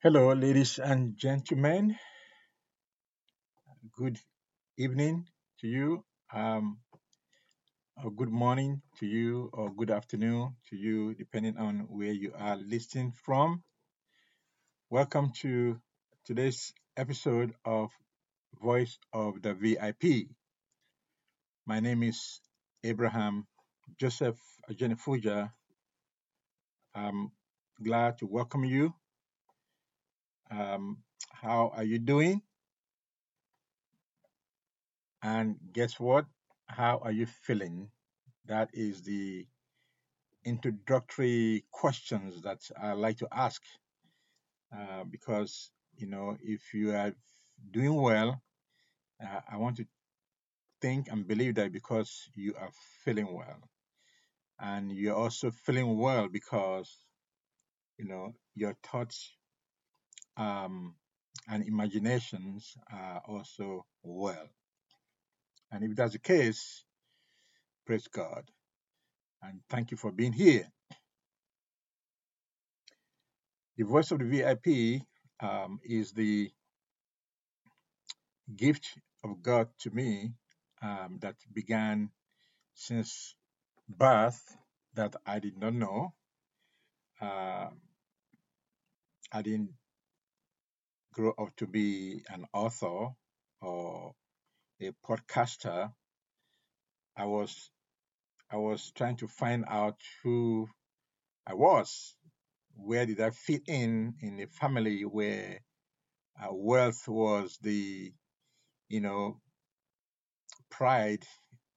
Hello, ladies and gentlemen. Good evening to you, um, or good morning to you, or good afternoon to you, depending on where you are listening from. Welcome to today's episode of Voice of the VIP. My name is Abraham Joseph Ajenifuja. I'm glad to welcome you. Um, how are you doing? And guess what? How are you feeling? That is the introductory questions that I like to ask uh, because you know if you are doing well, uh, I want to think and believe that because you are feeling well, and you're also feeling well because you know your thoughts um, and imaginations are also well. And if that's the case, praise God and thank you for being here. The voice of the VIP um, is the gift of God to me um, that began since birth that I did not know. Uh, I didn't grow up to be an author or a podcaster. I was I was trying to find out who I was. Where did I fit in in a family where uh, wealth was the you know pride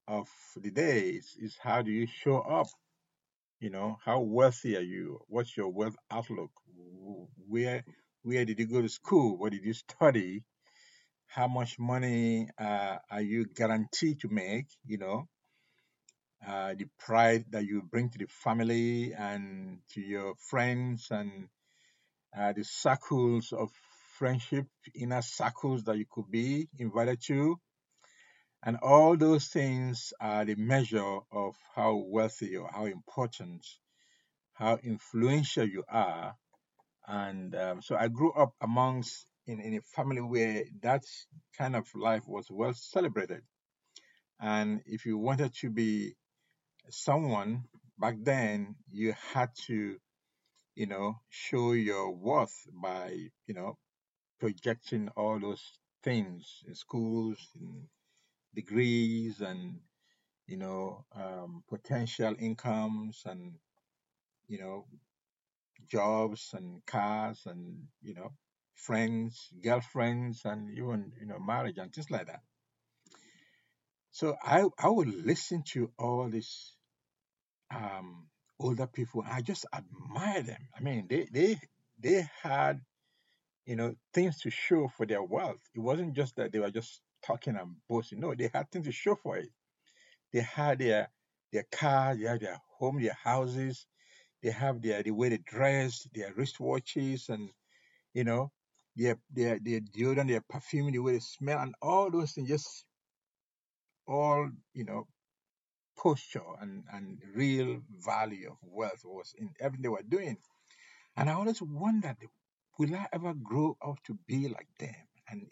of the days? Is how do you show up You know, how wealthy are you? What's your wealth outlook? Where where did you go to school? What did you study? How much money uh, are you guaranteed to make? You know, uh, the pride that you bring to the family and to your friends and uh, the circles of friendship, inner circles that you could be invited to. And all those things are the measure of how wealthy or how important how influential you are. And um, so I grew up amongst in, in a family where that kind of life was well celebrated. And if you wanted to be someone back then, you had to, you know, show your worth by, you know, projecting all those things in schools, in degrees, and you know, um, potential incomes, and you know, jobs and cars and you know friends girlfriends and even you know marriage and things like that. So i i would listen to all these um older people i just admire them. I mean they they they had you know things to show for their wealth. It wasn't just that they were just talking and boasting. No they had things to show for it. They had their their car they had their home their houses they have their the way they dress their wristwatches and you know, their their their deodorant, their perfume, the way they smell, and all those things, just all you know, posture and and real value of wealth was in everything they were doing. And I always wondered, will I ever grow up to be like them? And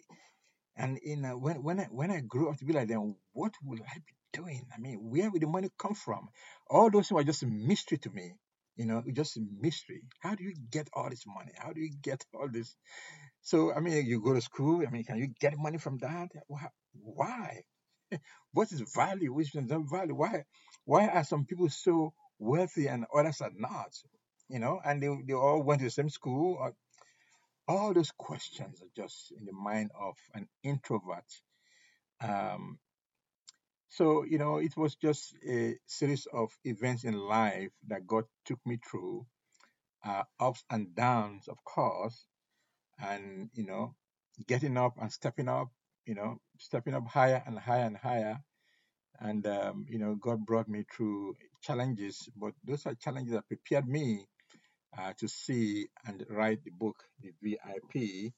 and in a, when when I when I grew up to be like them, what will I be doing? I mean, where will the money come from? All those things were just a mystery to me. You know, just a mystery. How do you get all this money? How do you get all this So, I mean, you go to school. I mean, can you get money from that? Why? What is value? Which is not value? Why? Why are some people so wealthy and others are not? You know, and they, they all went to the same school. Or, all those questions are just in the mind of an introvert. Um, so, you know, it was just a series of events in life that God took me through, uh, ups and downs, of course, and you know getting up and stepping up you know stepping up higher and higher and higher. And um, you know god brought me through challenges but those are challenges that prepared me uh, to see and write the book the vip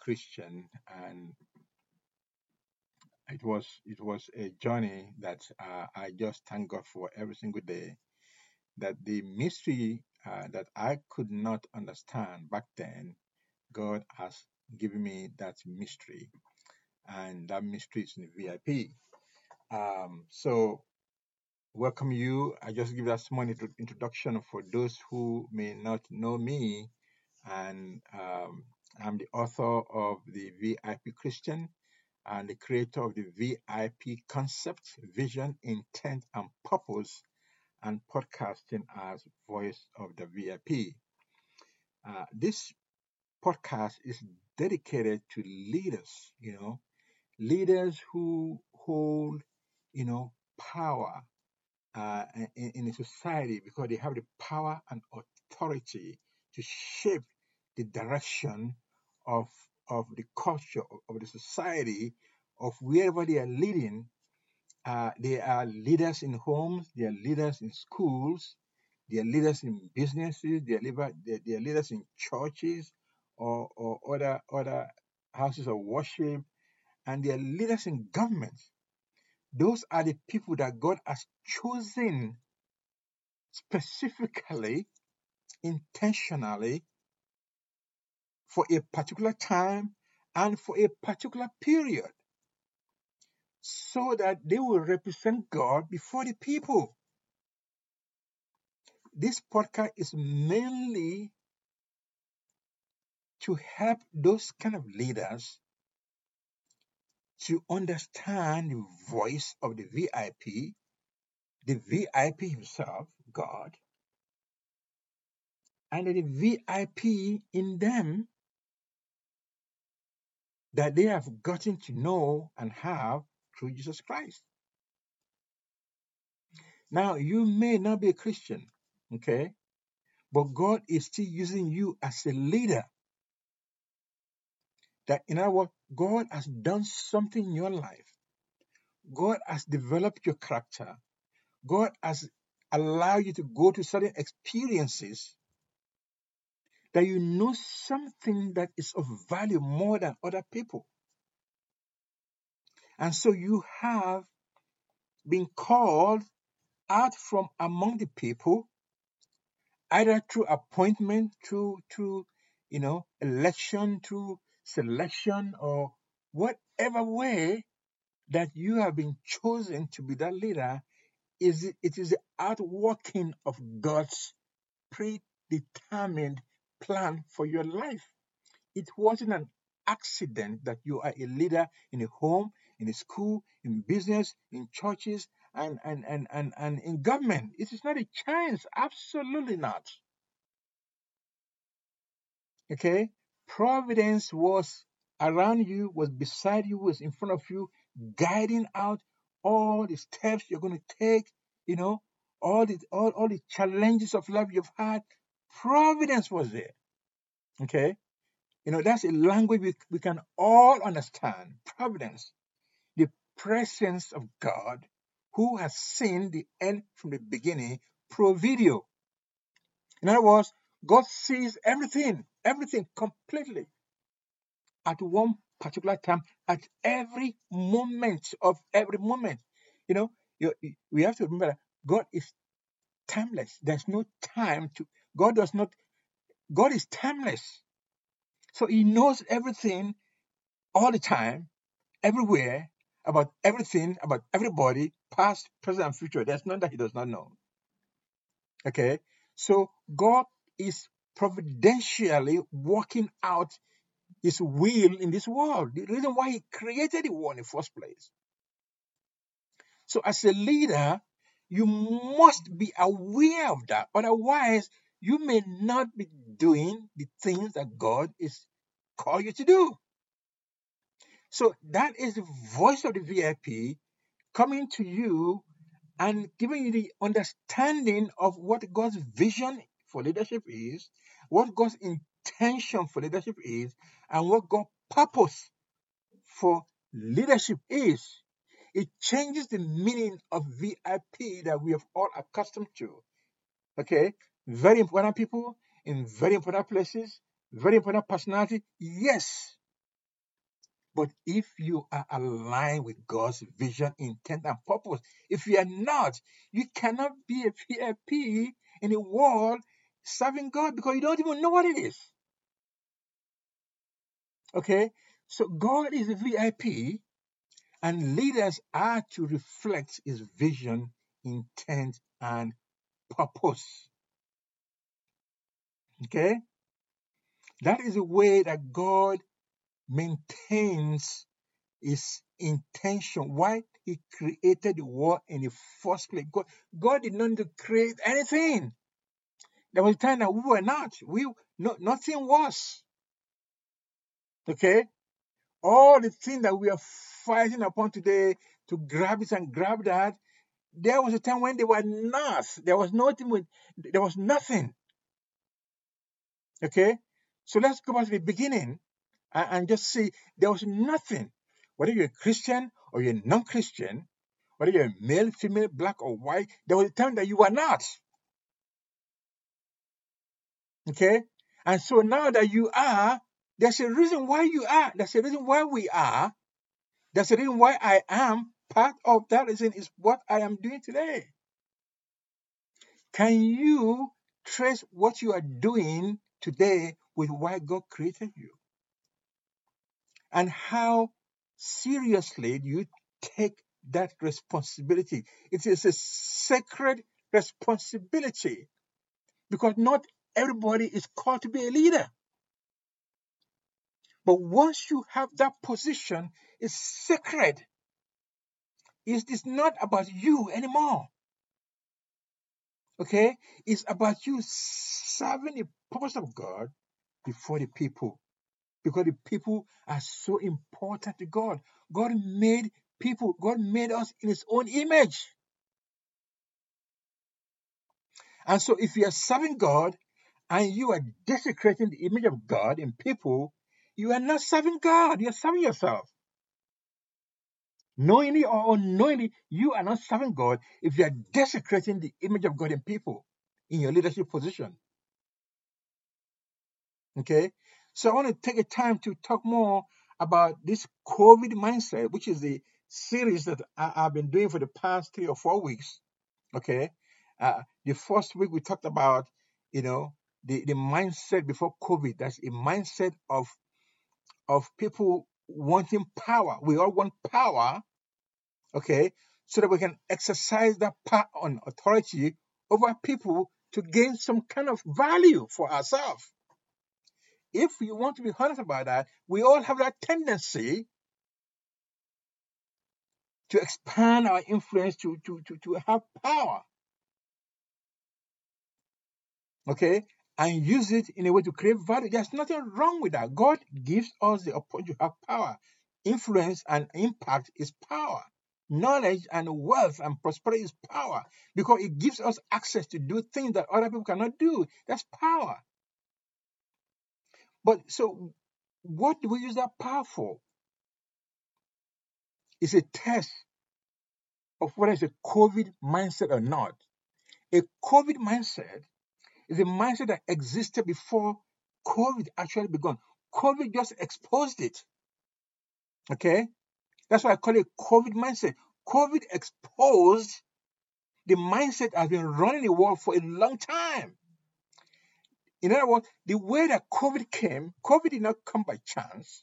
christian and it was it was a journey that uh, i just thank god for every single day that the mystery uh, that i could not understand back then God has given me that mystery, and that mystery is in the VIP. Um, so, welcome you. I just give that small introduction for those who may not know me, and um, I'm the author of the VIP Christian and the creator of the VIP concept, vision, intent, and purpose, and podcasting as voice of the VIP. Uh, this podcast is dedicated to leaders, you know, leaders who hold, you know, power uh, in, in a society because they have the power and authority to shape the direction of of the culture of, the society of wherever they are leading. Uh, they are leaders in homes, they are leaders in schools, they are leaders in businesses, they are, leader, they, are leaders in churches or, or other other houses of worship, and they are leaders in governments. Those are the people that God has chosen specifically, intentionally, for a particular time and for a particular period so that they will represent God before the people. This podcast is mainly to help those kind of leaders to understand the voice of the VIP, the VIP himself, God, and the VIP in them that they have gotten to know and have through Jesus Christ. Now, you may not be a Christian, okay? But God is still using you as a leader. That in other words, God has done something in your life. God has developed your character. God has allowed you to go to certain experiences that you know something that is of value more than other people. And so you have been called out from among the people, either through appointment, through, through you know, election, through selection, or whatever way that you have been chosen to be that leader, is it, is the outworking of God's predetermined plan for your life. It wasn't an accident that you are a leader in a home, in a school, in business, in churches, and, and, and, and, and in government. It is not a chance. Absolutely not. Okay? Providence was around you, was beside you, was in front of you, guiding out all the steps you're going to take, you know, all the all, all the challenges of life you've had. Providence was there. Okay? You know, that's a language we, we can all understand. Providence. The presence of God who has seen the end from the beginning pro video. In other words, God sees everything, everything completely at one particular time, at every moment of every moment. You know, you, we have to remember that God is timeless. There's no time to, God does not, God is timeless. So he knows everything all the time, everywhere, about everything, about everybody, past, present, and future. There's none that he does not know. Okay? So God is providentially working out his will in this world. The reason why he created the world in the first place. So as a leader, you must be aware of that. Otherwise, you may not be doing the things that God is called you to do. So that is the voice of the VIP coming to you and giving you the understanding of what God's vision for leadership is, what God's intention for leadership is, and what God's purpose for leadership is. It changes the meaning of VIP that we have all accustomed to. Okay? Very important people in very important places, very important personality. Yes, but if you are aligned with God's vision, intent, and purpose, if you are not, you cannot be a VIP in the world serving God because you don't even know what it is. Okay? So God is a VIP, and leaders are to reflect his vision, intent, and purpose. Okay? That is the way that God maintains his intention. Why he created the world in the first place. God, God did not create anything. There was a time that we were not. We no, nothing was. Okay? All the things that we are fighting upon today to grab this and grab that, there was a time when they were not. There was nothing there was nothing. Okay? So let's go back to the beginning and, and just see there was nothing. Whether you're a Christian or you're non-Christian, whether you're male, female, black, or white, there was a time that you were not. Okay? And so now that you are, there's a reason why you are. There's a reason why we are. There's a reason why I am. Part of that reason is what I am doing today. Can you trace what you are doing today with why God created you? And how seriously do you take that responsibility? It is a sacred responsibility because not everybody is called to be a leader. But once you have that position, it's sacred. It is not about you anymore. Okay? It's about you serving the purpose of God before the people. Because the people are so important to God. God made people, God made us in His own image. And so if you are serving God and you are desecrating the image of God in people, you are not serving God, you are serving yourself. Knowingly or unknowingly, you are not serving God if you are desecrating the image of God in people in your leadership position. Okay? So I want to take a time to talk more about this COVID mindset, which is the series that I, have been doing for the past three or four weeks. Okay? Uh, the first week we talked about, you know, the, the mindset before COVID. That's a mindset of of people wanting power. We all want power, okay, so that we can exercise that power on authority over people to gain some kind of value for ourselves. If we want to be honest about that, we all have that tendency to expand our influence, to, to, to, to have power. Okay? And use it in a way to create value. There's nothing wrong with that. God gives us the opportunity to have power. Influence and impact is power. Knowledge and wealth and prosperity is power because it gives us access to do things that other people cannot do. That's power. But so, what do we use that power for? It's a test of whether it's a COVID mindset or not. A COVID mindset is a mindset that existed before COVID actually began. COVID just exposed it. Okay? That's why I call it COVID mindset. COVID exposed the mindset has been running the world for a long time. In other words, the way that COVID came, COVID did not come by chance.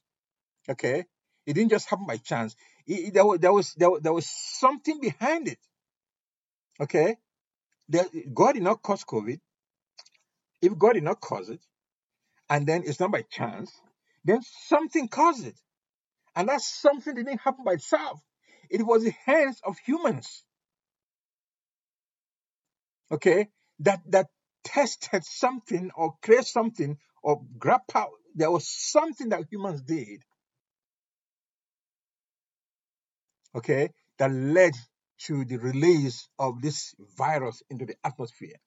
Okay? It didn't just happen by chance. It, it, there, was, there, was, there, there was something behind it. Okay? There, God did not cause COVID. If God did not cause it, and then it's not by chance, then something caused it. And that something didn't happen by itself. It was the hands of humans. Okay? That that tested something or created something or grabbed power. There was something that humans did. Okay, that led to the release of this virus into the atmosphere.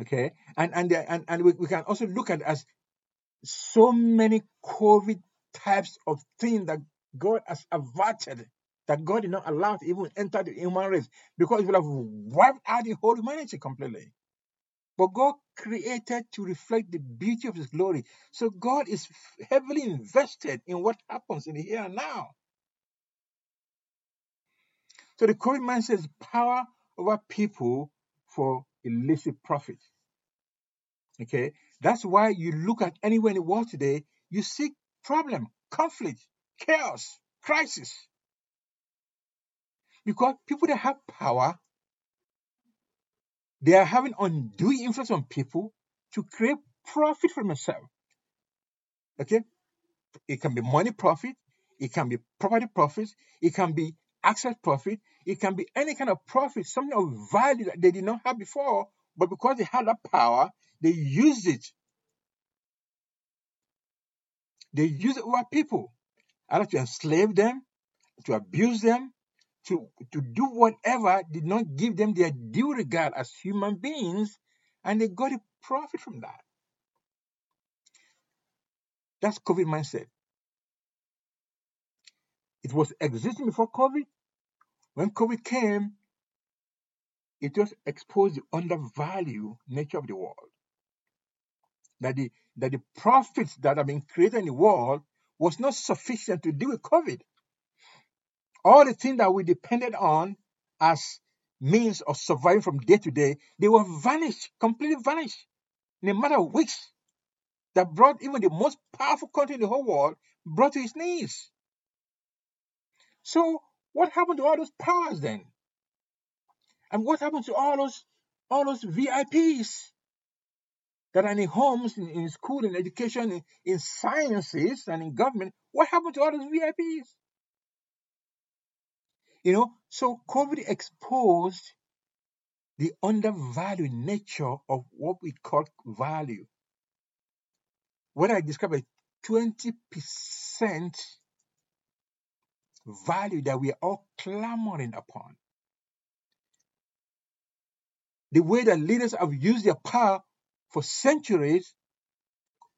Okay, and and uh, and, and we, we can also look at as so many COVID types of things that God has averted that God did not allow to even enter the human race because it would have wiped out the whole humanity completely. But God created to reflect the beauty of His glory. So God is heavily invested in what happens in the here and now. So the COVID mindset is power over people for illicit profit. Okay, that's why you look at anywhere in the world today, you see problem, conflict, chaos, crisis. Because people that have power, they are having undue influence on people to create profit for themselves. Okay, it can be money profit, it can be property profits, it can be access profit, it can be any kind of profit, something of value that they did not have before, but because they had that power, they used it. They used it over people, either to enslave them, to abuse them, to, to do whatever did not give them their due regard as human beings, and they got a profit from that. That's COVID mindset. It was existing before COVID. When COVID came, it just exposed the undervalued nature of the world. That the that the profits that have been created in the world was not sufficient to deal with COVID. All the things that we depended on as means of surviving from day to day, they were vanished, completely vanished in a matter of weeks. That brought even the most powerful country in the whole world brought to its knees. So what happened to all those powers then? And what happened to all those all those VIPs that are in homes, in, in school, in education, in, in sciences, and in government? What happened to all those VIPs? You know, so COVID exposed the undervalued nature of what we call value. What I describe as 20% value that we are all clamoring upon. The way that leaders have used their power for centuries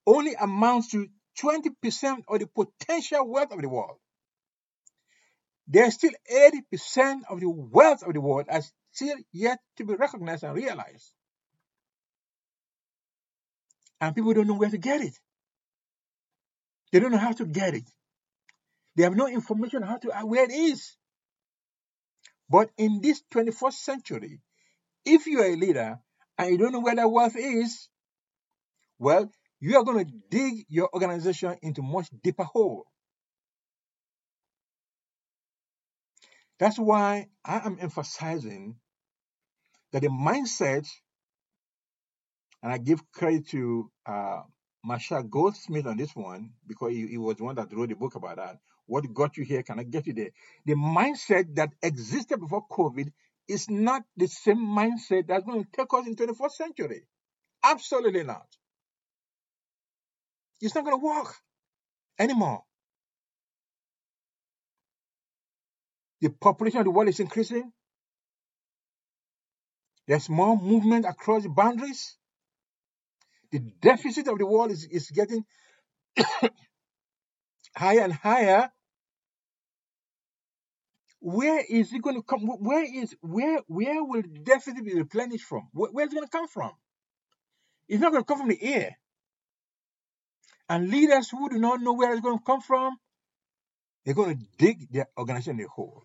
only amounts to 20% of the potential wealth of the world. There's still 80% of the wealth of the world as still yet to be recognized and realized. And people don't know where to get it. They don't know how to get it. They have no information how to uh, where it is. But in this 21st century, if you are a leader and you don't know where that wealth is, well, you are going to dig your organization into much deeper hole. That's why I am emphasizing that the mindset, and I give credit to uh, Marshall Goldsmith on this one because he, he was one that wrote the book about that. What got you here cannot get you there. The mindset that existed before COVID is not the same mindset that's going to take us in 21st century. Absolutely not. It's not going to work anymore. The population of the world is increasing. There's more movement across the boundaries. The deficit of the world is, is getting higher and higher. Where is it going to come? Where is where where will the deficit be replenished from? Where, where's it going to come from? It's not going to come from the air. And leaders who do not know where it's going to come from, they're going to dig their organization a hole.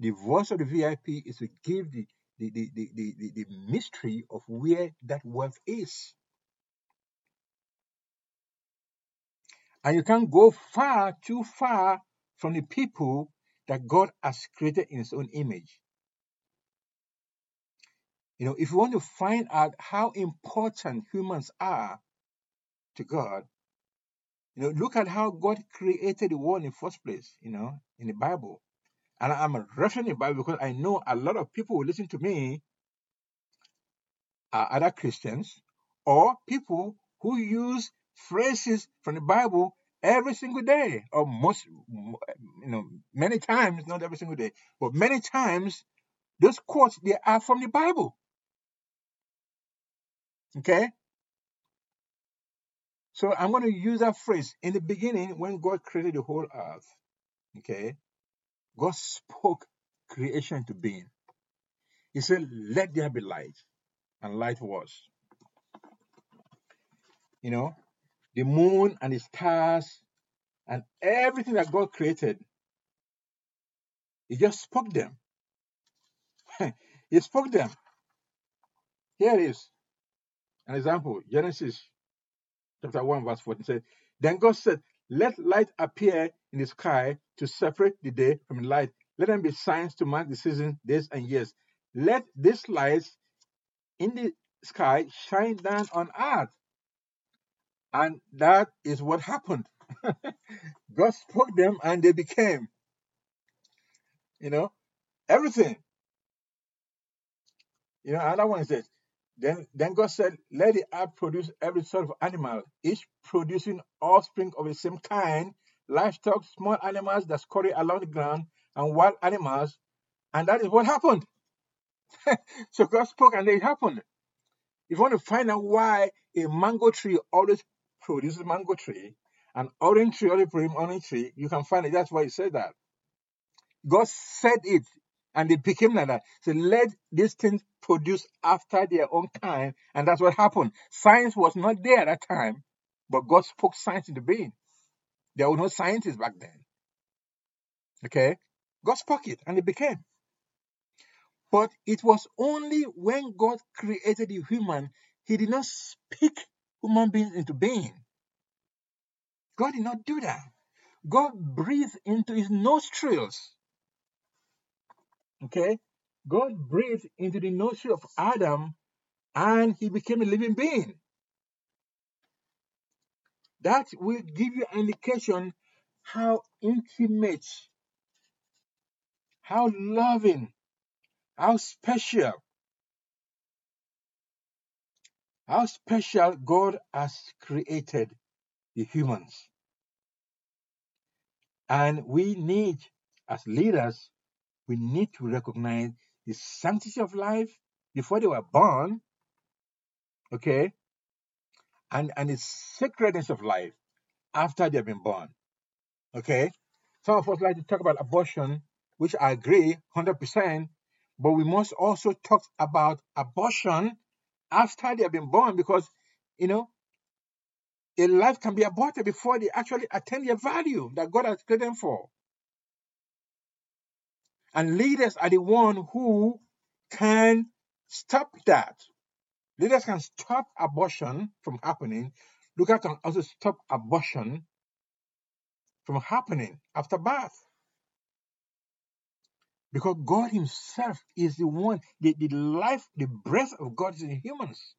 The voice of the VIP is to give the the, the, the, the, the mystery of where that wealth is. And you can't go far, too far from the people that God has created in His own image. You know, if you want to find out how important humans are to God, you know, look at how God created the world in the first place, you know, in the Bible. And I'm referring the Bible because I know a lot of people who listen to me are other Christians or people who use phrases from the Bible every single day, or most, you know, many times, not every single day, but many times, those quotes they are from the Bible. Okay. So I'm going to use that phrase in the beginning when God created the whole earth. Okay. God spoke creation to being. He said, Let there be light. And light was. You know, the moon and the stars and everything that God created, He just spoke them. he spoke them. Here is. An example, Genesis chapter 1, verse 14 says, Then God said, Let light appear in the sky to separate the day from the light. Let them be signs to mark the season, days, and years. Let these lights in the sky shine down on earth. And that is what happened. God spoke them and they became. You know, everything. You know, another one says, then, then God said, Let the earth produce every sort of animal, each producing offspring of the same kind, livestock, small animals that scurry along the ground, and wild animals. And that is what happened. so God spoke and it happened. If you want to find out why a mango tree always produces mango tree, an orange tree always produces orange tree, you can find it. That's why he said that. God said it and it became like that. So let these things produce after their own kind, and that's what happened. Science was not there at that time, but God spoke science into being. There were no scientists back then. Okay? God spoke it and it became. But it was only when God created the human, He did not speak human beings into being. God did not do that. God breathed into his nostrils Okay? God breathed into the nostril of Adam and he became a living being. That will give you an indication how intimate, how loving, how special, how special God has created the humans. And we need, as leaders, we need to recognize the sanctity of life before they were born, okay, and, and the sacredness of life after they've been born, okay. Some of us like to talk about abortion, which I agree 100%, but we must also talk about abortion after they have been born because, you know, a life can be aborted before they actually attain their value that God has created them for. And leaders are the one who can stop that. Leaders can stop abortion from happening. Leaders can also stop abortion from happening after birth. Because God Himself is the one, the, the life, the breath of God is in humans.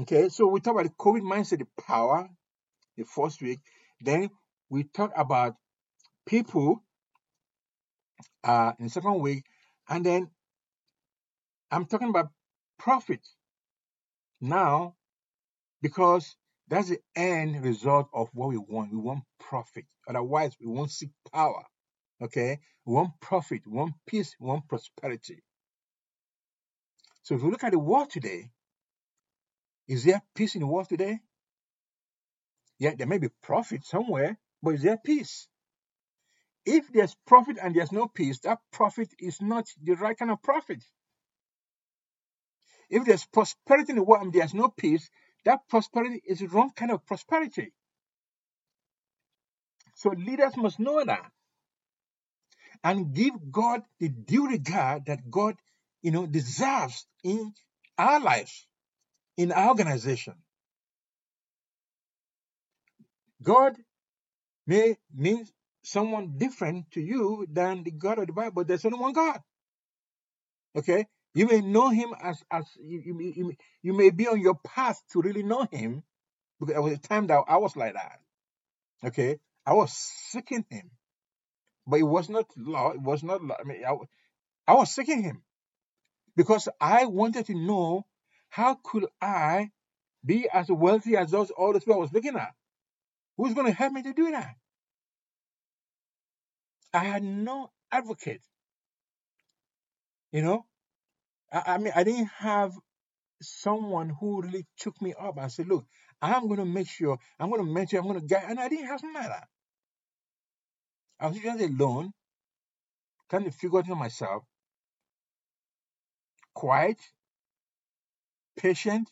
Okay, so we talk about the COVID mindset, the power, the first week. Then we talk about people uh, in the second week. And then I'm talking about profit now because that's the end result of what we want. We want profit. Otherwise, we won't seek power. Okay? One profit, one peace, one prosperity. So if you look at the world today, is there peace in the world today? Yeah, there may be profit somewhere, but is there peace? If there's profit and there's no peace, that profit is not the right kind of profit. If there's prosperity in the world and there's no peace, that prosperity is the wrong kind of prosperity. So leaders must know that and give God the due regard that God, you know, deserves in our lives, in our organization. God may mean someone different to you than the God of the Bible. There's only one God. Okay? You may know him as as you, you, you, you may be on your path to really know him because there was a time that I was like that. Okay? I was seeking him. But it was not law, it was not law. I mean I, I was seeking him because I wanted to know how could I be as wealthy as those all the people I was looking at? Who's going to help me to do that? I had no advocate. You know, I, I mean, I didn't have someone who really took me up and said, "Look, I'm going to make sure I'm going to mentor, I'm going to guide," and I didn't have something like that. I was just alone, trying to figure out myself. Quiet, patient,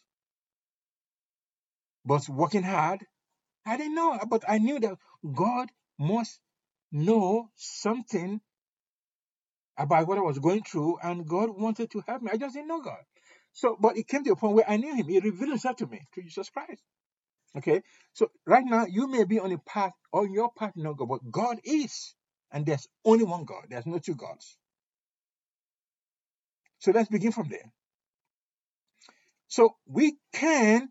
but working hard. I didn't know, but I knew that God must know something about what I was going through, and God wanted to help me. I just didn't know God. So, but it came to a point where I knew him. He revealed himself to me through Jesus Christ. Okay. So right now you may be on a path, on your path, no God, but God is, and there's only one God. There's no two gods. So let's begin from there. So we can,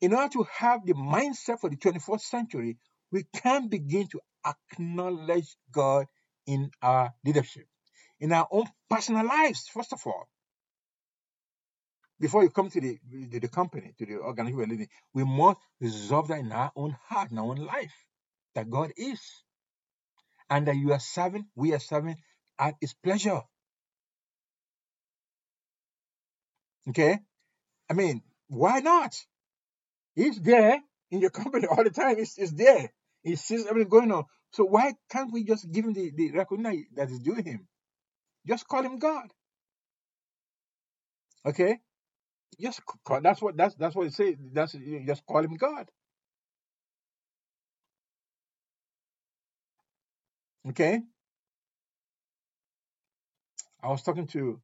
in order to have the mindset for the 21st century, we can begin to acknowledge God in our leadership, in our own personal lives, first of all. Before you come to the, the, the company, to the organization we're leading, we must resolve that in our own heart, in our own life, that God is. And that you are serving, we are serving at His pleasure. Okay? I mean, why not? He's there in your company all the time. He's, he's there. He sees everything going on. So why can't we just give him the, the recognition that is due him? Just call him God. Okay? Call, that's what that's that's what it says. That's just call him God. Okay? I was talking to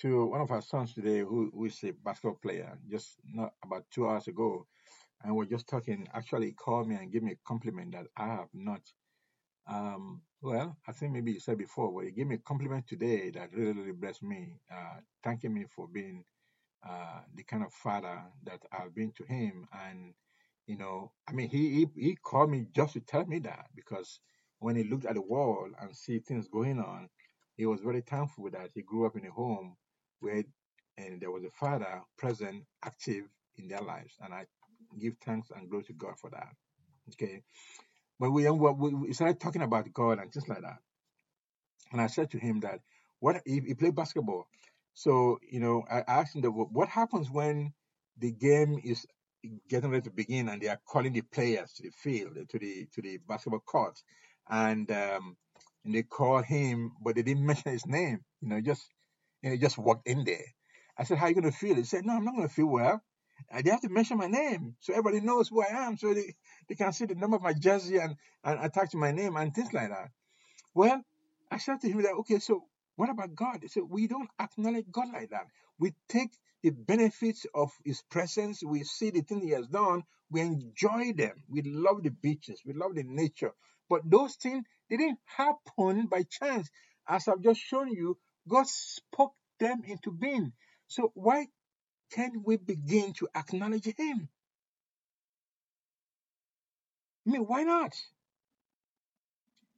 to one of our sons today who, who is a basketball player just not about two hours ago and we're just talking actually called me and gave me a compliment that I have not um well I think maybe you said before but he gave me a compliment today that really really blessed me uh thanking me for being uh the kind of father that I've been to him. And you know I mean he he, he called me just to tell me that because when he looked at the wall and see things going on he was very thankful that he grew up in a home where and there was a father present, active in their lives, and I give thanks and glory to God for that. Okay, but we we, started talking about God and things like that, and I said to him that what he, he played basketball, so you know I asked him that what happens when the game is getting ready to begin and they are calling the players to the field to the to the basketball court, and um, and they call him, but they didn't mention his name. You know, just you he just walked in there. I said, How are you to feel? He said, No, I'm not to feel well. And they have to mention my name so everybody knows who I am, so they, they can see the number of my jersey and, and attach to my name and things like that. Well, I said to him that, okay, so what about God? Said, we don't acknowledge God like that. We take the benefits of his presence, we see the things he has done, we enjoy them. We love the beaches, we love the nature. But those things didn't happen by chance. As I've just shown you, God spoke them into being. So why can't we begin to acknowledge Him? I mean, why not?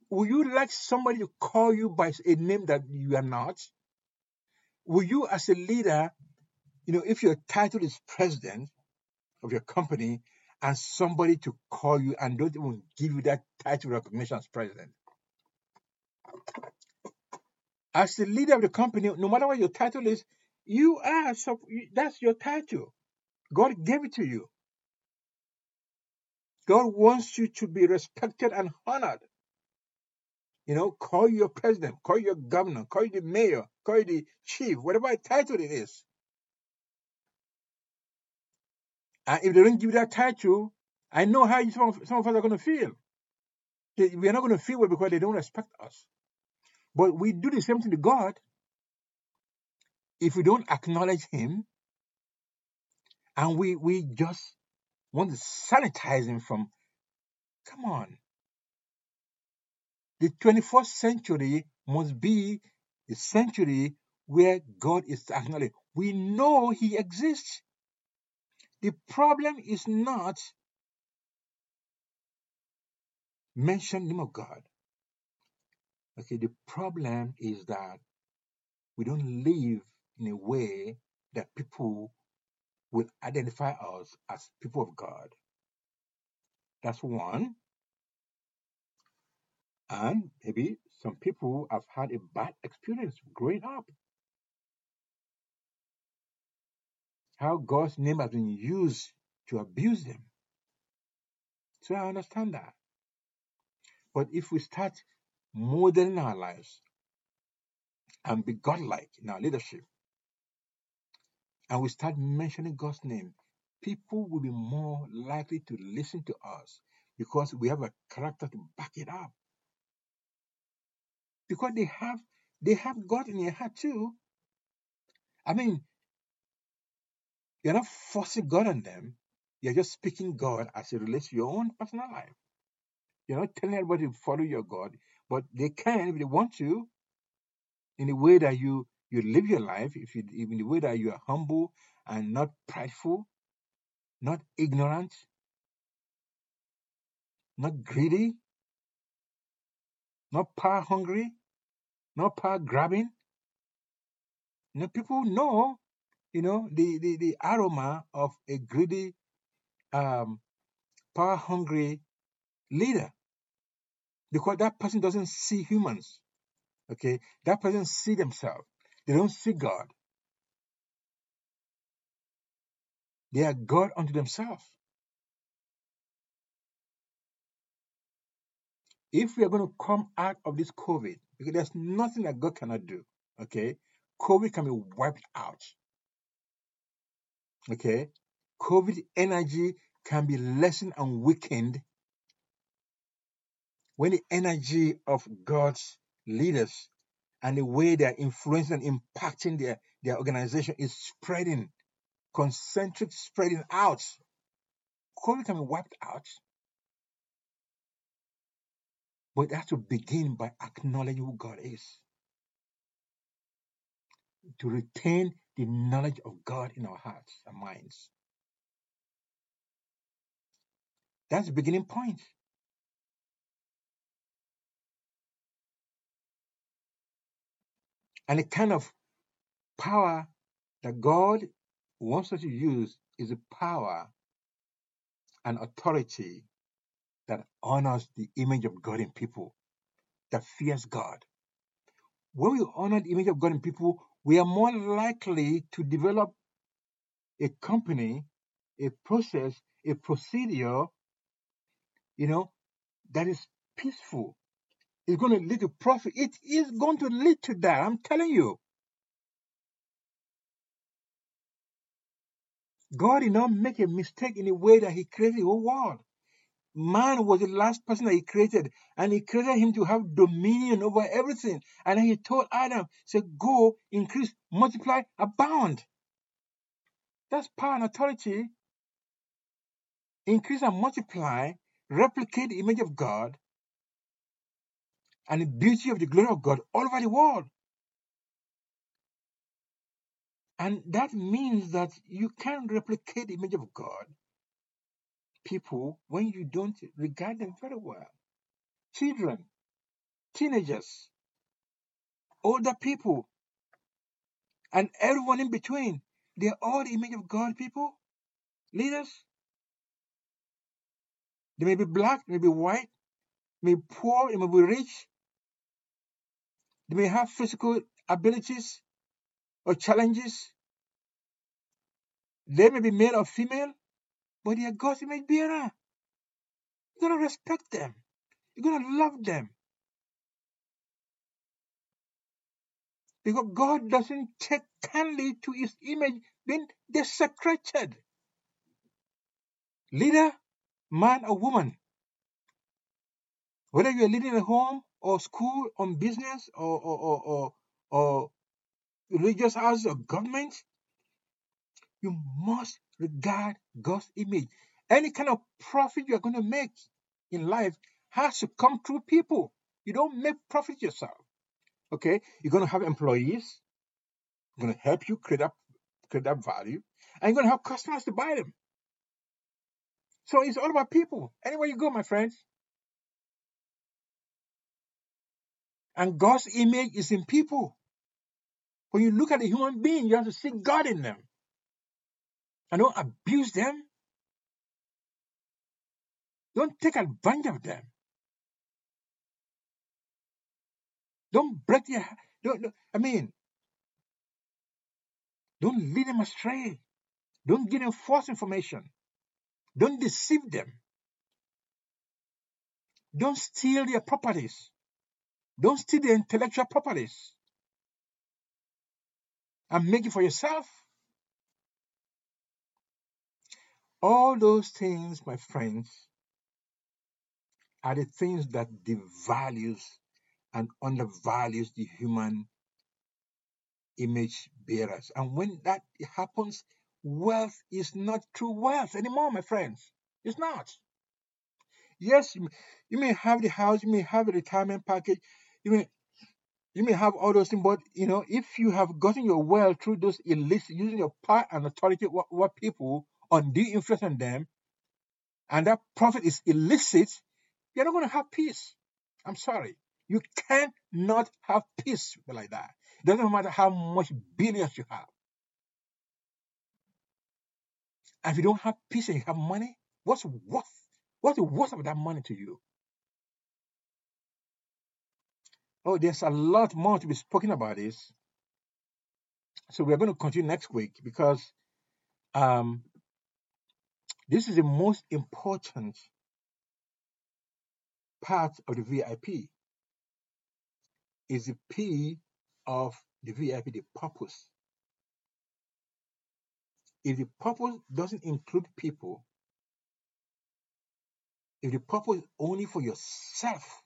Will you like somebody to call you by a name that you are not? Will you, as a leader, you know, if your title is president of your company, and somebody to call you and don't even give you that title recognition as president? As the leader of the company, no matter what your title is, you are that's your title. God gave it to you. God wants you to be respected and honored. You know, call your president, call your governor, call the mayor, call the chief, whatever title it is. And if they don't give that title, I know how you, some, of, us are going to feel. We are not going to feel well because they don't respect us. But we do the same thing to God if we don't acknowledge Him and we, we just want to sanitize Him from, come on. The 21st century must be the century where God is acknowledged. We know He exists. The problem is not mention name of God. Okay, the problem is that we don't live in a way that people will identify us as people of God. That's one. And maybe some people have had a bad experience growing up. How God's name has been used to abuse them. So I understand that. But if we start modeling our lives and be godlike in our leadership, and we start mentioning God's name, people will be more likely to listen to us because we have a character to back it up. Because they have they have God in their heart too. I mean, You're not forcing God on them. You're just speaking God as it relates to your own personal life. You're not telling everybody to follow your God, but they can if they want to, in the way that you you live your life, if you in the way that you are humble and not prideful, not ignorant, not greedy, not power hungry, not power grabbing. You know, people know, you know, the, the, the aroma of a greedy, um, power hungry leader because that person doesn't see humans. Okay, that person see themselves. They don't see God. They are God unto themselves. If we are going to come out of this COVID, because there's nothing that God cannot do. Okay, COVID can be wiped out. Okay, COVID energy can be lessened and weakened when the energy of God's leaders and the way they're influencing and impacting their, their organization is spreading, concentric spreading out. COVID can be wiped out, but it has to begin by acknowledging who God is. To retain the knowledge of God in our hearts and minds. That's the beginning point. And the kind of power that God wants us to use is a power and authority that honors the image of God in people, that fears God. When we honor the image of God in people, we are more likely to develop a company, a process, a procedure, you know, that is peaceful. It's going to lead to profit. It is going to lead to that. I'm telling you. God did not make a mistake in the way that He created the whole world. Man was the last person that He created, and He created him to have dominion over everything. And He told Adam, "Say, go, increase, multiply, abound." That's power and authority. Increase and multiply, replicate the image of God and the beauty of the glory of God all over the world. And that means that you can replicate the image of God, people, when you don't regard them very well. Children, teenagers, older people, and everyone in between. They're all the image of God people, leaders. They may be black, they may be white, may be poor, they may be rich. They may have physical abilities or challenges. They may be male or female, but they are God's image bearer. You're to respect them. You're to love them. Because God doesn't take kindly to his image being desecrated. Leader, man or woman, whether you're leading a home or school or business or, or, or, or, or religious house or government, you must regard God's image. Any kind of profit you're going to make in life has to come through people. You don't make profit yourself. Okay? You're going to have employees, You're going to help you create that, create that value, and you're going to have customers to buy them. So it's all about people. Anywhere you go, my friends. And God's image is in people. When you look at a human being, you have to see God in them. And don't abuse them. Don't take advantage of them. Don't break their. Don't, don't, I mean, don't lead them astray. Don't give them false information. Don't deceive them. Don't steal their properties. Don't steal their intellectual properties. And make it for yourself. All those things, my friends, are the things that devalues and undervalues the human image bearers. And when that happens, wealth is not true wealth anymore, my friends. It's not. Yes, you may, have the house, you may have a retirement package, you may you may have all those things, but you know, if you have gotten your wealth through those elites using your power and authority what, what people undue influence on them, and that profit is illicit, you're not going to have peace. I'm sorry. You cannot have peace like that. It doesn't matter how much billions you have. And if you don't have peace and you have money, what's worth? What's the worth of that money to you? Oh, there's a lot more to be spoken about this. So we're going to continue next week because um, this is the most important part of the VIP. Is the P of the VIP the purpose? If the purpose doesn't include people, if the purpose is only for yourself,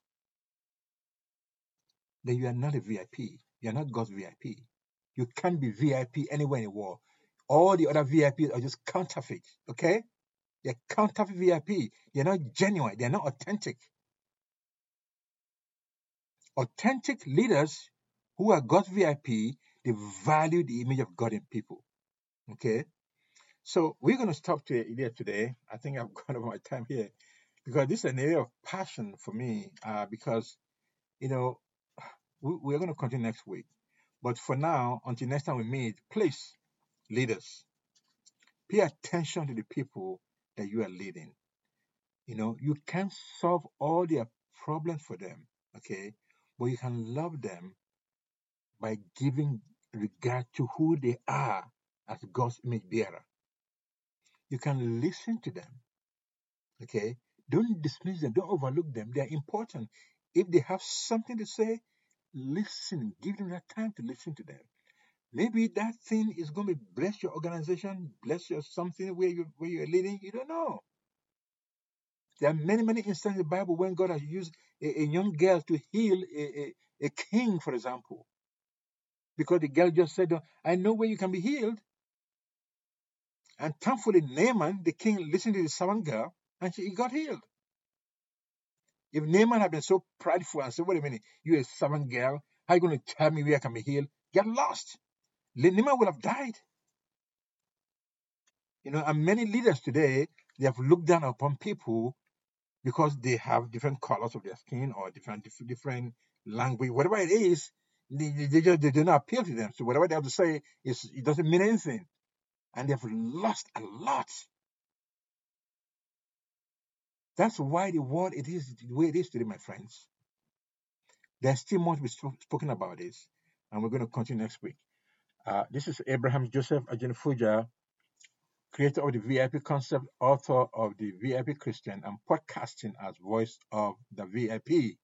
then you are not a VIP. You are not God's VIP. You can't be VIP anywhere in the world. All the other VIPs are just counterfeit, okay? They're counterfeit VIP. They're not genuine. They're not authentic. Authentic leaders who are God's VIP, they value the image of God in people. Okay? So we're going to stop to here today. I think I've gone over my time here because this is an area of passion for me uh, because, you know, we, we're going to continue next week. But for now, until next time we meet, please, leaders, pay attention to the people that you are leading. You know, you can't solve all their problems for them, okay? But you can love them by giving regard to who they are as God's image bearer. You can listen to them, okay? Don't dismiss them, don't overlook them. They are important. If they have something to say, listen, give them that time to listen to them. Maybe that thing is going to bless your organization, bless your something where you where you're leading. You don't know. There are many, many instances in the Bible when God has used a, a young girl to heal a, a, a, king, for example. Because the girl just said, oh, I know where you can be healed. And thankfully, Naaman, the king, listened to the servant girl and she got healed. If Naaman had been so prideful and said, Wait a minute, you're a servant girl, how are you going to tell me where I can be healed? Get lost. Naaman would have died. You know, and many leaders today, they have looked down upon people because they have different colors of their skin or different different language, whatever it is, they, they just they do not appeal to them. So whatever they have to say is it doesn't mean anything. And they've lost a lot. That's why the world it is the way it is today, my friends. There's still more to be spoken about this, and we're going to continue next week. Uh, this is Abraham Joseph Ajenifuja, creator of the VIP concept, author of the VIP Christian, and podcasting as voice of the VIP.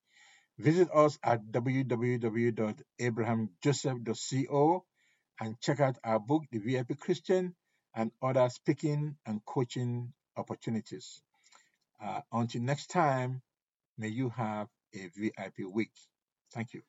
Visit us at www.abrahamjoseph.co and check out our book, The VIP Christian, and other speaking and coaching opportunities. Uh, until next time, may you have a VIP week. Thank you.